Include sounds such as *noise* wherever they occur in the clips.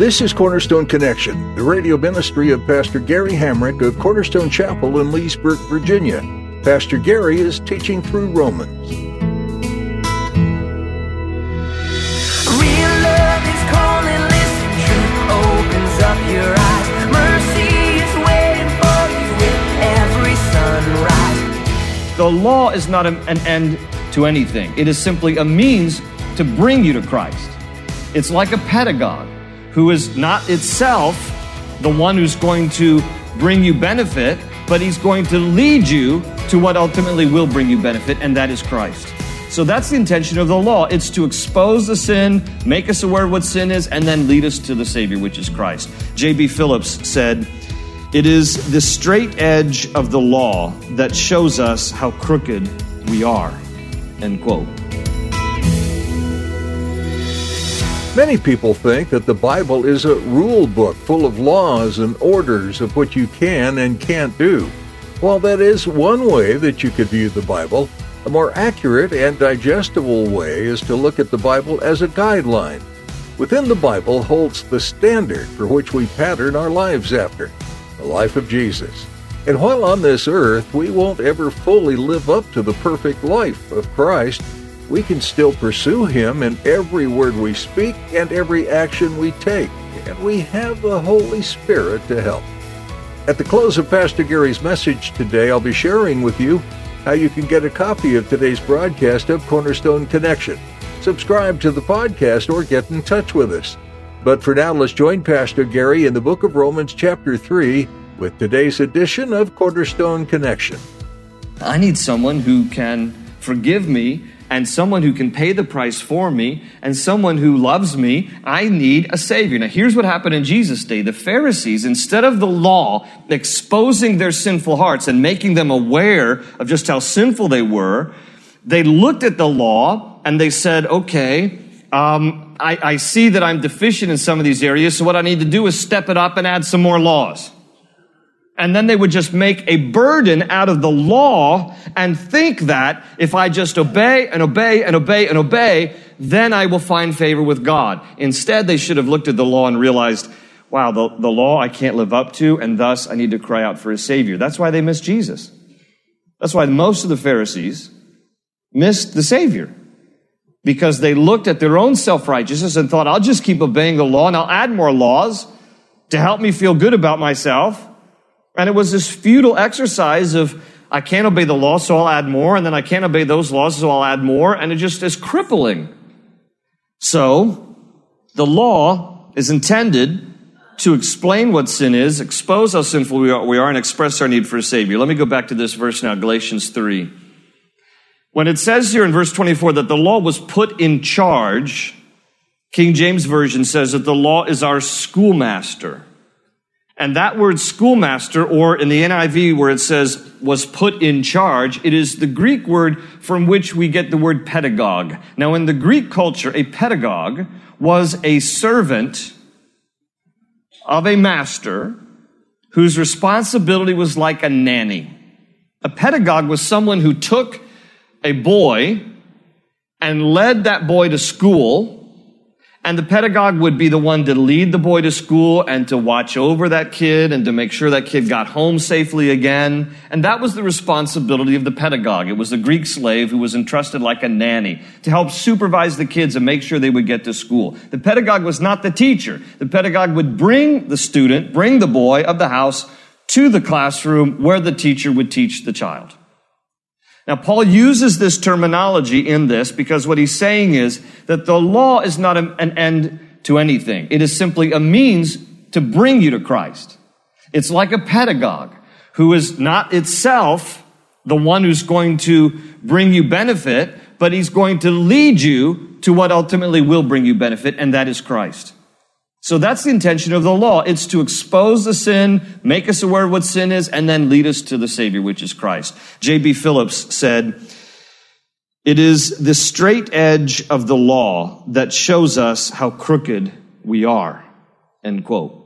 This is Cornerstone Connection, the radio ministry of Pastor Gary Hamrick of Cornerstone Chapel in Leesburg, Virginia. Pastor Gary is teaching through Romans. Real love is calling, listen, truth opens up your eyes. Mercy is waiting for you with every sunrise. The law is not an end to anything, it is simply a means to bring you to Christ. It's like a pedagogue who is not itself the one who's going to bring you benefit, but he's going to lead you to what ultimately will bring you benefit, and that is Christ. So that's the intention of the law. It's to expose the sin, make us aware of what sin is, and then lead us to the Savior, which is Christ. J.B. Phillips said, It is the straight edge of the law that shows us how crooked we are. End quote. Many people think that the Bible is a rule book full of laws and orders of what you can and can't do. While that is one way that you could view the Bible, a more accurate and digestible way is to look at the Bible as a guideline. Within the Bible holds the standard for which we pattern our lives after the life of Jesus. And while on this earth we won't ever fully live up to the perfect life of Christ, we can still pursue Him in every word we speak and every action we take, and we have the Holy Spirit to help. At the close of Pastor Gary's message today, I'll be sharing with you how you can get a copy of today's broadcast of Cornerstone Connection. Subscribe to the podcast or get in touch with us. But for now, let's join Pastor Gary in the book of Romans, chapter 3, with today's edition of Cornerstone Connection. I need someone who can forgive me and someone who can pay the price for me and someone who loves me. I need a savior. Now, here's what happened in Jesus' day. The Pharisees, instead of the law exposing their sinful hearts and making them aware of just how sinful they were, they looked at the law and they said, okay, um, I, I see that I'm deficient in some of these areas, so what I need to do is step it up and add some more laws and then they would just make a burden out of the law and think that if I just obey and obey and obey and obey, then I will find favor with God. Instead, they should have looked at the law and realized, wow, the, the law I can't live up to, and thus I need to cry out for a Savior. That's why they missed Jesus. That's why most of the Pharisees missed the Savior. Because they looked at their own self-righteousness and thought, I'll just keep obeying the law and I'll add more laws to help me feel good about myself. And it was this futile exercise of, I can't obey the law, so I'll add more, and then I can't obey those laws, so I'll add more, and it just is crippling. So, the law is intended to explain what sin is, expose how sinful we are, we are, and express our need for a Savior. Let me go back to this verse now, Galatians 3. When it says here in verse 24 that the law was put in charge, King James Version says that the law is our schoolmaster. And that word schoolmaster, or in the NIV where it says was put in charge, it is the Greek word from which we get the word pedagogue. Now, in the Greek culture, a pedagogue was a servant of a master whose responsibility was like a nanny. A pedagogue was someone who took a boy and led that boy to school and the pedagogue would be the one to lead the boy to school and to watch over that kid and to make sure that kid got home safely again. And that was the responsibility of the pedagogue. It was the Greek slave who was entrusted like a nanny to help supervise the kids and make sure they would get to school. The pedagogue was not the teacher. The pedagogue would bring the student, bring the boy of the house to the classroom where the teacher would teach the child. Now, Paul uses this terminology in this because what he's saying is that the law is not an end to anything. It is simply a means to bring you to Christ. It's like a pedagogue who is not itself the one who's going to bring you benefit, but he's going to lead you to what ultimately will bring you benefit, and that is Christ. So that's the intention of the law. It's to expose the sin, make us aware of what sin is, and then lead us to the Savior, which is Christ. J.B. Phillips said, It is the straight edge of the law that shows us how crooked we are. End quote.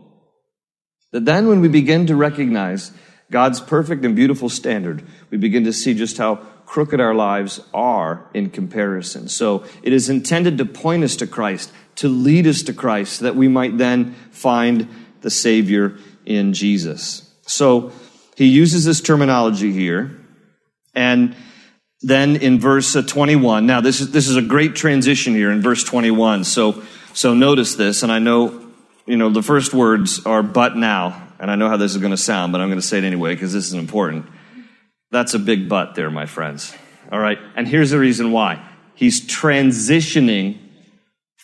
That then when we begin to recognize God's perfect and beautiful standard, we begin to see just how crooked our lives are in comparison. So it is intended to point us to Christ, to lead us to Christ, that we might then find the Savior in Jesus. So he uses this terminology here. And then in verse uh, 21, now this is, this is a great transition here in verse 21. So, so notice this, and I know, you know, the first words are but now, and I know how this is going to sound, but I'm going to say it anyway because this is important. That's a big but there, my friends. All right. And here's the reason why. He's transitioning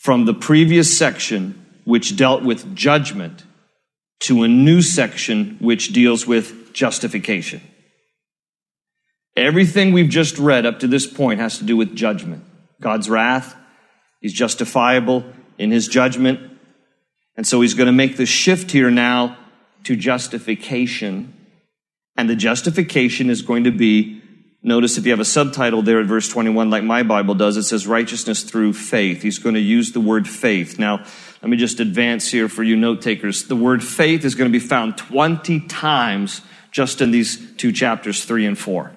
from the previous section, which dealt with judgment, to a new section, which deals with justification. Everything we've just read up to this point has to do with judgment. God's wrath, He's justifiable in His judgment. And so He's going to make the shift here now to justification. And the justification is going to be, notice if you have a subtitle there at verse 21, like my Bible does, it says righteousness through faith. He's going to use the word faith. Now, let me just advance here for you note takers. The word faith is going to be found 20 times just in these two chapters, 3 and 4.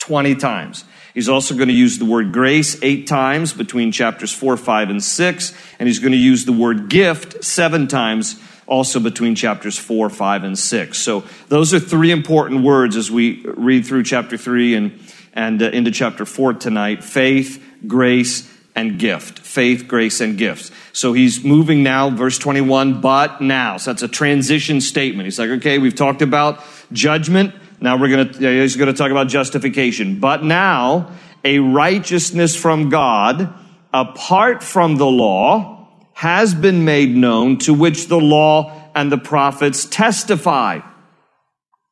20 times. He's also going to use the word grace eight times between chapters 4, 5, and 6. And he's going to use the word gift seven times also between chapters 4, 5, and 6. So those are three important words as we read through chapter 3 and, and uh, into chapter 4 tonight faith, grace, and gift. Faith, grace, and gifts. So he's moving now, verse 21, but now. So that's a transition statement. He's like, okay, we've talked about judgment. Now we're going to, he's going to talk about justification. But now, a righteousness from God apart from the law has been made known to which the law and the prophets testify.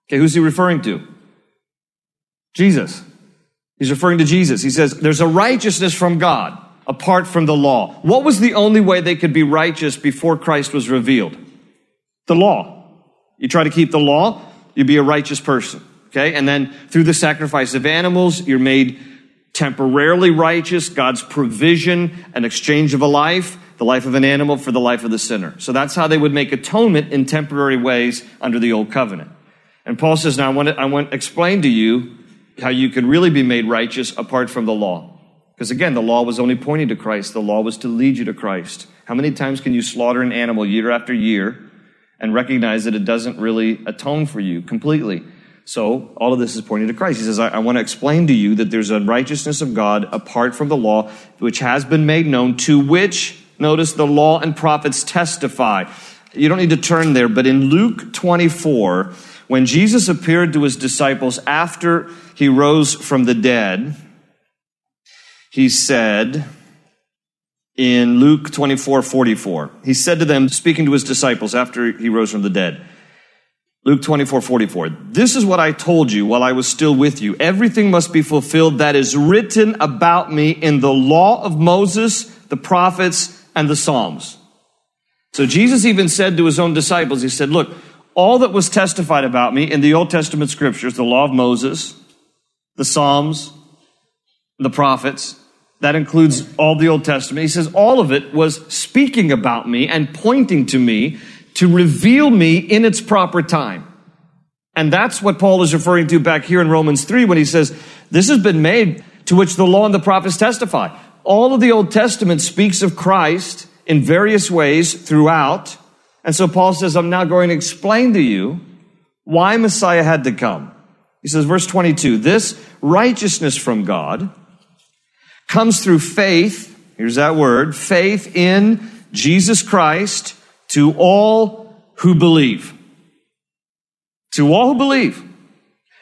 Okay, who's he referring to? Jesus. He's referring to Jesus. He says, there's a righteousness from God apart from the law. What was the only way they could be righteous before Christ was revealed? The law. You try to keep the law, you'd be a righteous person. Okay? And then through the sacrifice of animals, you're made temporarily righteous. God's provision, an exchange of a life, the life of an animal for the life of the sinner. So that's how they would make atonement in temporary ways under the old covenant. And Paul says, now I want to, I want to explain to you how you can really be made righteous apart from the law. Because again, the law was only pointing to Christ. The law was to lead you to Christ. How many times can you slaughter an animal year after year and recognize that it doesn't really atone for you completely? So all of this is pointing to Christ. He says, I, I, want to explain to you that there's a righteousness of God apart from the law, which has been made known, to which, notice, the law and prophets testify. You don't need to turn there, but in Luke 24, when Jesus appeared to his disciples after he rose from the dead, he said, in Luke 24, 44, he said to them, speaking to his disciples after he rose from the dead, Luke 24, 44. This is what I told you while I was still with you. Everything must be fulfilled that is written about me in the law of Moses, the prophets, and the Psalms. So Jesus even said to his own disciples, he said, look, all that was testified about me in the Old Testament scriptures, the law of Moses, the Psalms, the prophets, that includes all the Old Testament. He says all of it was speaking about me and pointing to me to reveal me in its proper time. And that's what Paul is referring to back here in Romans 3 when he says, This has been made to which the law and the prophets testify. All of the Old Testament speaks of Christ in various ways throughout. And so Paul says, I'm now going to explain to you why Messiah had to come. He says, verse 22, this righteousness from God comes through faith. Here's that word, faith in Jesus Christ to all who believe. To all who believe.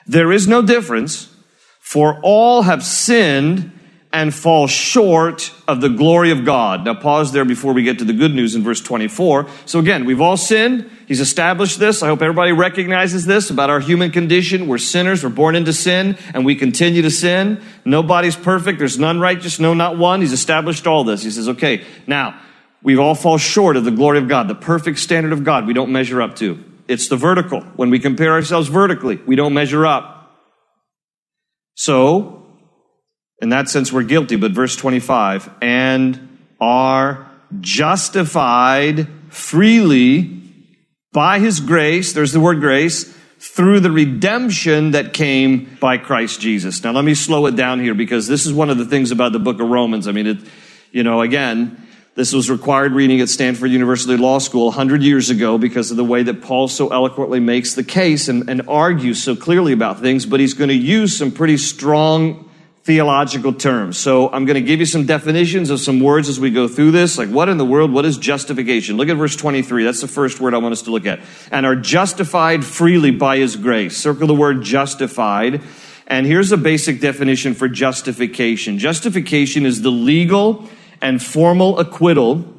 There is no difference, for all have sinned and fall short of the glory of God. Now pause there before we get to the good news in verse 24. So again, we've all sinned. He's established this. I hope everybody recognizes this about our human condition. We're sinners. We're born into sin and we continue to sin. Nobody's perfect. There's none righteous. No, not one. He's established all this. He says, okay, now we all fall short of the glory of God, the perfect standard of God we don't measure up to. It's the vertical. When we compare ourselves vertically, we don't measure up. So, in that sense, we're guilty. But verse 25, and are justified freely by his grace, there's the word grace, through the redemption that came by Christ Jesus. Now, let me slow it down here because this is one of the things about the book of Romans. I mean, it, you know, again, this was required reading at Stanford University Law School 100 years ago because of the way that Paul so eloquently makes the case and, and argues so clearly about things, but he's going to use some pretty strong theological terms. So I'm going to give you some definitions of some words as we go through this. Like, what in the world? What is justification? Look at verse 23. That's the first word I want us to look at. And are justified freely by his grace. Circle the word justified. And here's a basic definition for justification. Justification is the legal and formal acquittal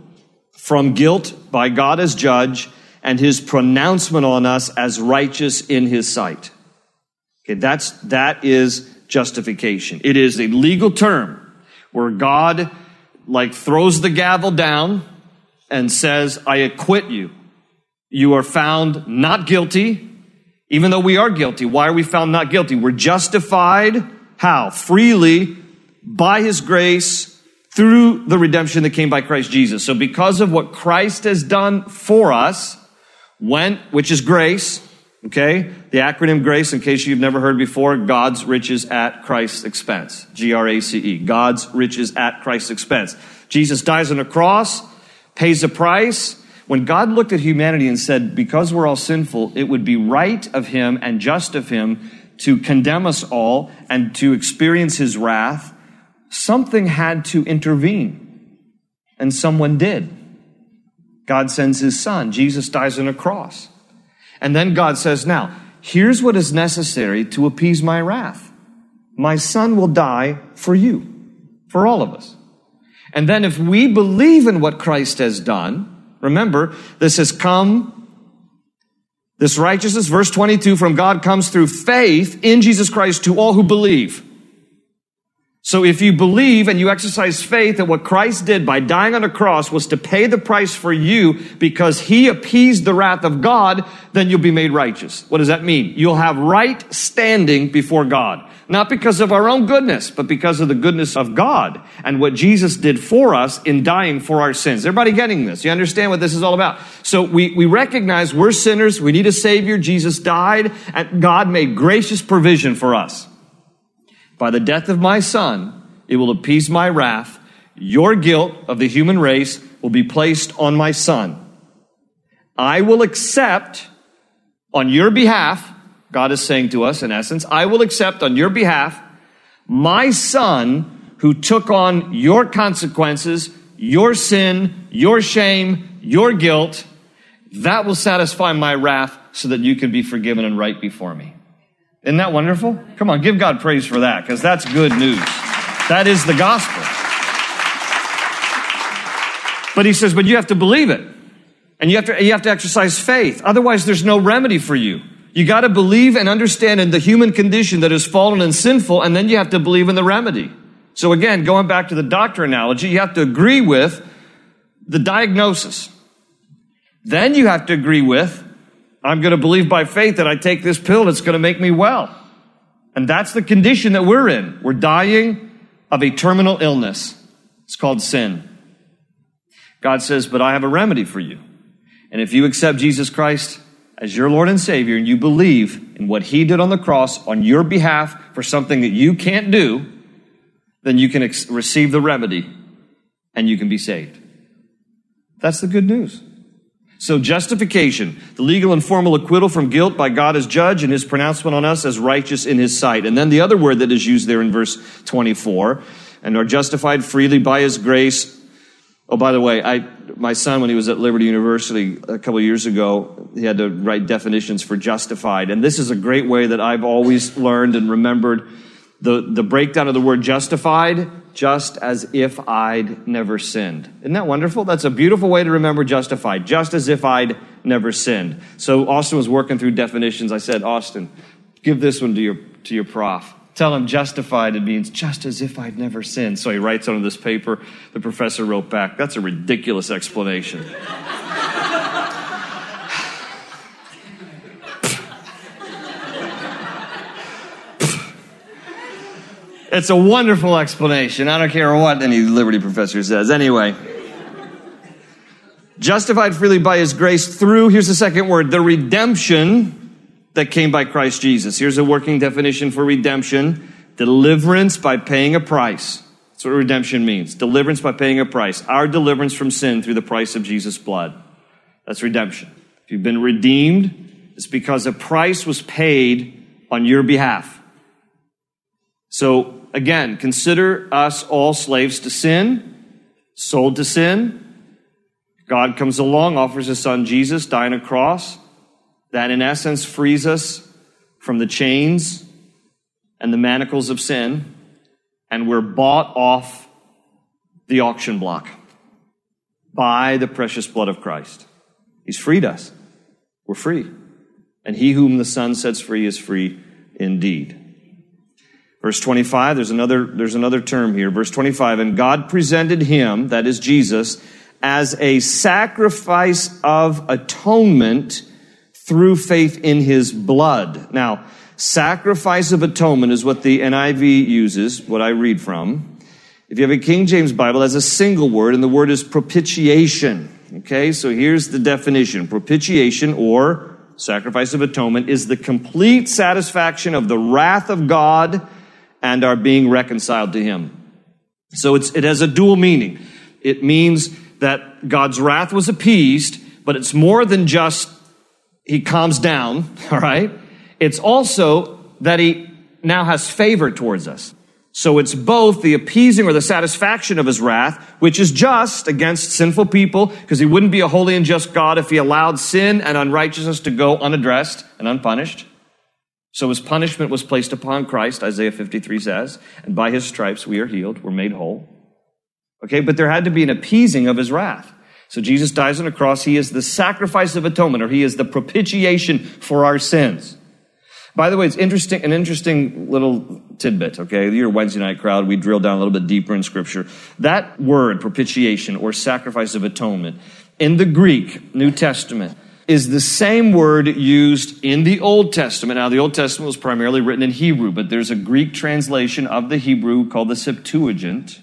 from guilt by God as judge and his pronouncement on us as righteous in his sight. Okay, that's, that is justification. It is a legal term where God like throws the gavel down and says, I acquit you. You are found not guilty, even though we are guilty. Why are we found not guilty? We're justified. How? Freely by his grace through the redemption that came by Christ Jesus. So because of what Christ has done for us, went, which is grace, okay? The acronym GRACE, in case you've never heard before, God's riches at Christ's expense. G-R-A-C-E. God's riches at Christ's expense. Jesus dies on a cross, pays a price. When God looked at humanity and said, because we're all sinful, it would be right of him and just of him to condemn us all and to experience his wrath, something had to intervene. And someone did. God sends his son. Jesus dies on a cross. And then God says, now, here's what is necessary to appease my wrath. My son will die for you, for all of us. And then if we believe in what Christ has done, remember, this has come this righteousness, verse 22, from God comes through faith in Jesus Christ to all who believe. So if you believe and you exercise faith that what Christ did by dying on a cross was to pay the price for you because he appeased the wrath of God, then you'll be made righteous. What does that mean? You'll have right standing before God. Not because of our own goodness, but because of the goodness of God and what Jesus did for us in dying for our sins. Everybody getting this? You understand what this is all about? So we, we recognize we're sinners. We need a savior. Jesus died and God made gracious provision for us. By the death of my son, it will appease my wrath. Your guilt of the human race will be placed on my son. I will accept on your behalf, God is saying to us in essence, I will accept on your behalf my son who took on your consequences, your sin, your shame, your guilt. That will satisfy my wrath so that you can be forgiven and right before me. Isn't that wonderful? Come on, give God praise for that, because that's good news. That is the gospel. But he says, but you have to believe it. And you have to, you have to exercise faith. Otherwise, there's no remedy for you. You got to believe and understand in the human condition that is fallen and sinful, and then you have to believe in the remedy. So again, going back to the doctor analogy, you have to agree with the diagnosis. Then you have to agree with I'm going to believe by faith that I take this pill, it's going to make me well. And that's the condition that we're in. We're dying of a terminal illness. It's called sin. God says, but I have a remedy for you. And if you accept Jesus Christ as your Lord and Savior and you believe in what He did on the cross on your behalf for something that you can't do, then you can ex- receive the remedy and you can be saved. That's the good news. So justification, the legal and formal acquittal from guilt by God as judge and his pronouncement on us as righteous in his sight. And then the other word that is used there in verse 24, and are justified freely by his grace. Oh, by the way, I, my son, when he was at Liberty University a couple years ago, he had to write definitions for justified. And this is a great way that I've always learned and remembered the, the breakdown of the word justified, just as if I'd never sinned. Isn't that wonderful? That's a beautiful way to remember justified, just as if I'd never sinned. So Austin was working through definitions. I said, Austin, give this one to your, to your prof. Tell him justified it means just as if I'd never sinned. So he writes on this paper. The professor wrote back, That's a ridiculous explanation. It's a wonderful explanation. I don't care what any liberty professor says. Anyway, justified freely by his grace through, here's the second word, the redemption that came by Christ Jesus. Here's a working definition for redemption deliverance by paying a price. That's what redemption means. Deliverance by paying a price. Our deliverance from sin through the price of Jesus' blood. That's redemption. If you've been redeemed, it's because a price was paid on your behalf. So again, consider us all slaves to sin, sold to sin. God comes along, offers his son Jesus, dying a cross. That in essence frees us from the chains and the manacles of sin, and we're bought off the auction block by the precious blood of Christ. He's freed us. We're free. And he whom the Son sets free is free indeed. Verse 25, there's another, there's another term here. Verse 25, and God presented him, that is Jesus, as a sacrifice of atonement through faith in his blood. Now, sacrifice of atonement is what the NIV uses, what I read from. If you have a King James Bible, has a single word, and the word is propitiation. Okay, so here's the definition. Propitiation or sacrifice of atonement is the complete satisfaction of the wrath of God and are being reconciled to Him. So it has a dual meaning. It means that God's wrath was appeased, but it's more than just He calms down, *laughs* all right? It's also that He now has favor towards us. So it's both the appeasing or the satisfaction of his wrath, which is just against sinful people, because he wouldn't be a holy and just God if he allowed sin and unrighteousness to go unaddressed and unpunished. So his punishment was placed upon Christ, Isaiah 53 says, and by his stripes we are healed, we're made whole. Okay, but there had to be an appeasing of his wrath. So Jesus dies on a cross. He is the sacrifice of atonement, or he is the propitiation for our sins. By the way, it's interesting, an interesting little tidbit, okay? Your Wednesday night crowd, we drill down a little bit deeper in scripture. That word, propitiation or sacrifice of atonement, in the Greek, New Testament, is the same word used in the Old Testament. Now, the Old Testament was primarily written in Hebrew, but there's a Greek translation of the Hebrew called the Septuagint.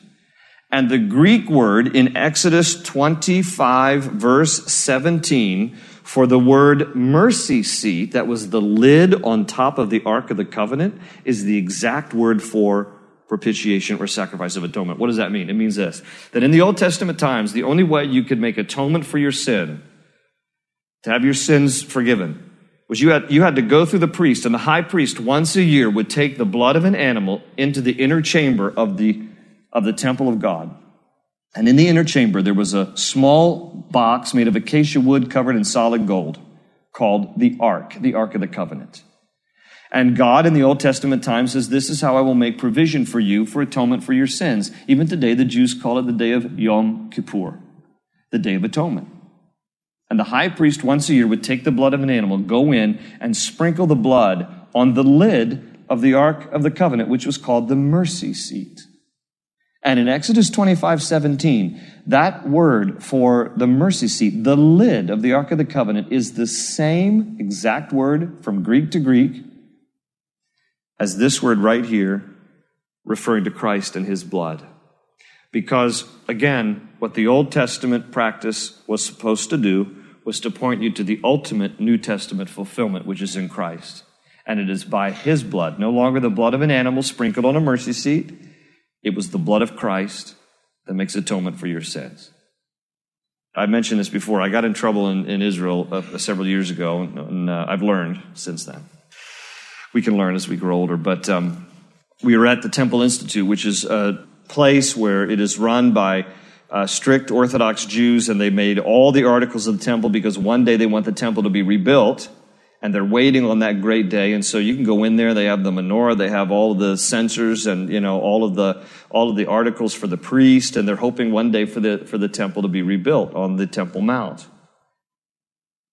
And the Greek word in Exodus 25, verse 17, for the word mercy seat, that was the lid on top of the Ark of the Covenant, is the exact word for propitiation or sacrifice of atonement. What does that mean? It means this that in the Old Testament times, the only way you could make atonement for your sin to have your sins forgiven was you had, you had to go through the priest, and the high priest once a year would take the blood of an animal into the inner chamber of the, of the temple of God. And in the inner chamber, there was a small box made of acacia wood covered in solid gold called the Ark, the Ark of the Covenant. And God in the Old Testament time says, This is how I will make provision for you for atonement for your sins. Even today, the Jews call it the day of Yom Kippur, the Day of Atonement. And the high priest once a year would take the blood of an animal, go in and sprinkle the blood on the lid of the Ark of the Covenant, which was called the mercy seat. And in Exodus 25, 17, that word for the mercy seat, the lid of the Ark of the Covenant, is the same exact word from Greek to Greek as this word right here, referring to Christ and his blood. Because, again, what the Old Testament practice was supposed to do was to point you to the ultimate New Testament fulfillment, which is in Christ. And it is by his blood, no longer the blood of an animal sprinkled on a mercy seat. It was the blood of Christ that makes atonement for your sins. I mentioned this before. I got in trouble in, in Israel uh, several years ago, and, uh, I've learned since then. We can learn as we grow older, but um, we were at the Temple Institute, which is a place where it is run by uh, strict Orthodox Jews, and they made all the articles of the temple because one day they want the temple to be rebuilt, and they're waiting on that great day. And so you can go in there. They have the menorah, they have all of the censers, and you know all of the all of the articles for the priest, and they're hoping one day for the for the temple to be rebuilt on the Temple Mount.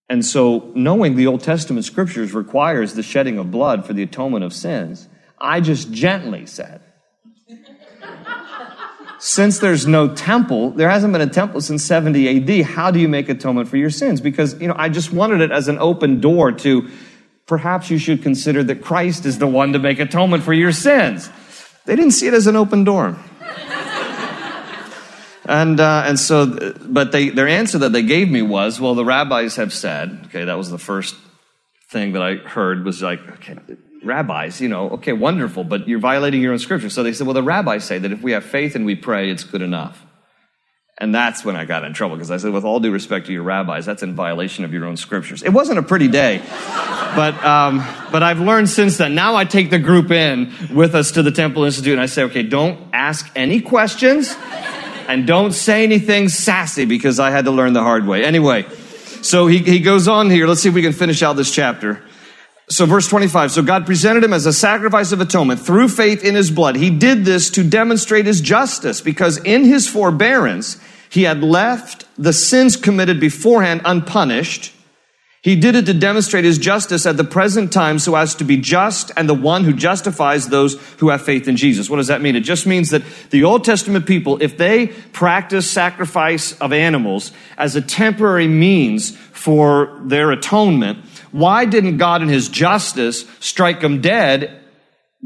And so, knowing the Old Testament scriptures requires the shedding of blood for the atonement of sins, I just gently said, since there's no temple, there hasn't been a temple since 70 AD, how do you make atonement for your sins? Because, you know, I just wanted it as an open door to perhaps you should consider that Christ is the one to make atonement for your sins. They didn't see it as an open door. *laughs* and, uh, and so, but they, their answer that they gave me was, well, the rabbis have said, okay, that was the first thing that I heard was like, okay, rabbis, you know, okay, wonderful, but you're violating your own scripture. So they said, well, the rabbis say that if we have faith and we pray, it's good enough. And that's when I got in trouble because I said, with all due respect to your rabbis, that's in violation of your own scriptures. It wasn't a pretty day, but, um, but I've learned since then. Now I take the group in with us to the Temple Institute and I say, okay, don't ask any questions and don't say anything sassy because I had to learn the hard way. Anyway, so he, he goes on here. Let's see if we can finish out this chapter. So verse 25. So God presented him as a sacrifice of atonement through faith in his blood. He did this to demonstrate his justice because in his forbearance, he had left the sins committed beforehand unpunished. He did it to demonstrate his justice at the present time so as to be just and the one who justifies those who have faith in Jesus. What does that mean? It just means that the Old Testament people, if they practice sacrifice of animals as a temporary means for their atonement, why didn't God in his justice strike them dead?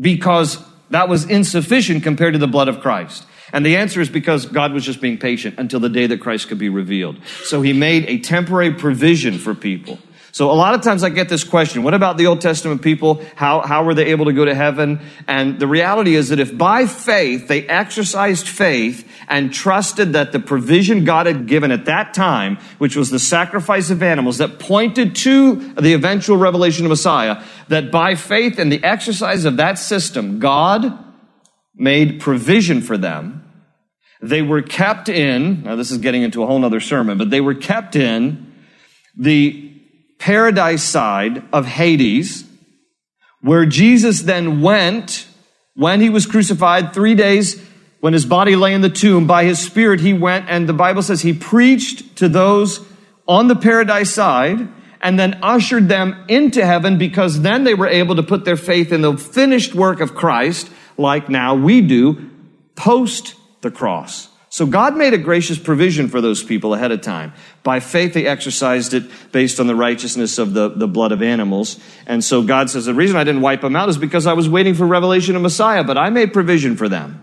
Because that was insufficient compared to the blood of Christ. And the answer is because God was just being patient until the day that Christ could be revealed. So he made a temporary provision for people. So a lot of times I get this question, what about the Old Testament people? How, how were they able to go to heaven? And the reality is that if by faith they exercised faith and trusted that the provision God had given at that time, which was the sacrifice of animals that pointed to the eventual revelation of Messiah, that by faith and the exercise of that system, God made provision for them. They were kept in, now this is getting into a whole other sermon, but they were kept in the paradise side of Hades, where Jesus then went when he was crucified three days when his body lay in the tomb by his spirit he went and the bible says he preached to those on the paradise side and then ushered them into heaven because then they were able to put their faith in the finished work of christ like now we do post the cross so God made a gracious provision for those people ahead of time. By faith, they exercised it based on the righteousness of the, the blood of animals. And so God says, the reason I didn't wipe them out is because I was waiting for revelation of Messiah, but I made provision for them.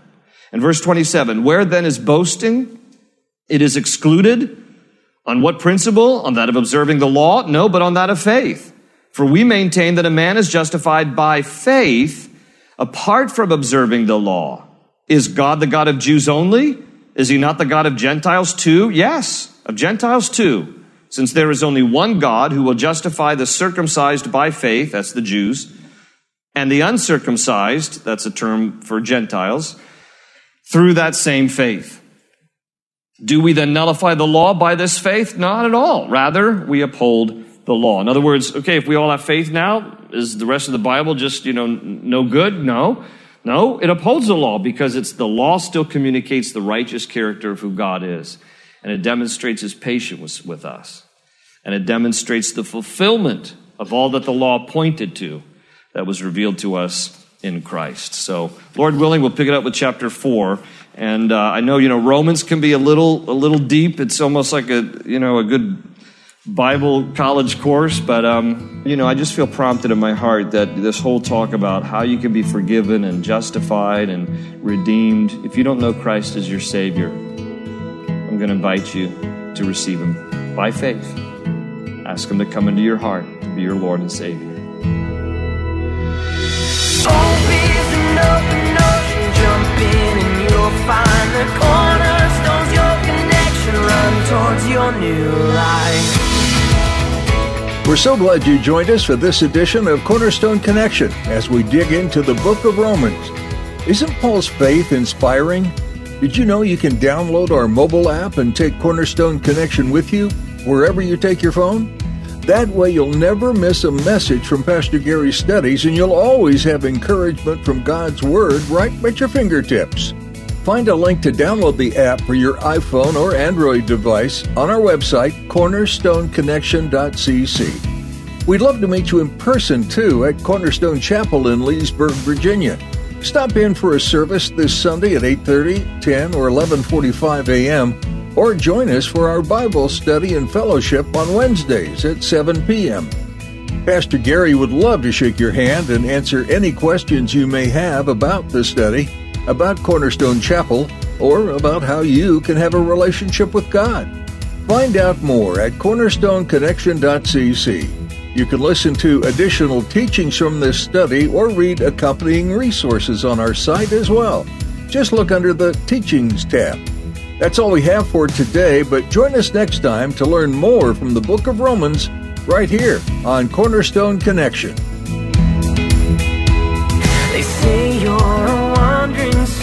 And verse 27, where then is boasting? It is excluded. On what principle? On that of observing the law? No, but on that of faith. For we maintain that a man is justified by faith apart from observing the law. Is God the God of Jews only? Is he not the God of Gentiles too? Yes, of Gentiles too. Since there is only one God who will justify the circumcised by faith, that's the Jews, and the uncircumcised, that's a term for Gentiles, through that same faith. Do we then nullify the law by this faith? Not at all. Rather, we uphold the law. In other words, okay, if we all have faith now, is the rest of the Bible just, you know, no good? No. No, it upholds the law because it's the law still communicates the righteous character of who God is. And it demonstrates his patience with us. And it demonstrates the fulfillment of all that the law pointed to that was revealed to us in Christ. So, Lord willing, we'll pick it up with chapter four. And uh, I know, you know, Romans can be a little, a little deep. It's almost like a, you know, a good Bible college course, but um, you know, I just feel prompted in my heart that this whole talk about how you can be forgiven and justified and redeemed, if you don't know Christ as your Savior, I'm going to invite you to receive Him by faith. Ask Him to come into your heart to be your Lord and Savior. We're so glad you joined us for this edition of Cornerstone Connection as we dig into the book of Romans. Isn't Paul's faith inspiring? Did you know you can download our mobile app and take Cornerstone Connection with you wherever you take your phone? That way, you'll never miss a message from Pastor Gary's studies, and you'll always have encouragement from God's Word right at your fingertips. Find a link to download the app for your iPhone or Android device on our website, cornerstoneconnection.cc. We'd love to meet you in person too at Cornerstone Chapel in Leesburg, Virginia. Stop in for a service this Sunday at 8:30, 10, or 11:45 a.m. or join us for our Bible study and fellowship on Wednesdays at 7 p.m. Pastor Gary would love to shake your hand and answer any questions you may have about the study, about Cornerstone Chapel, or about how you can have a relationship with God. Find out more at cornerstoneconnection.cc. You can listen to additional teachings from this study or read accompanying resources on our site as well. Just look under the Teachings tab. That's all we have for today, but join us next time to learn more from the book of Romans right here on Cornerstone Connection.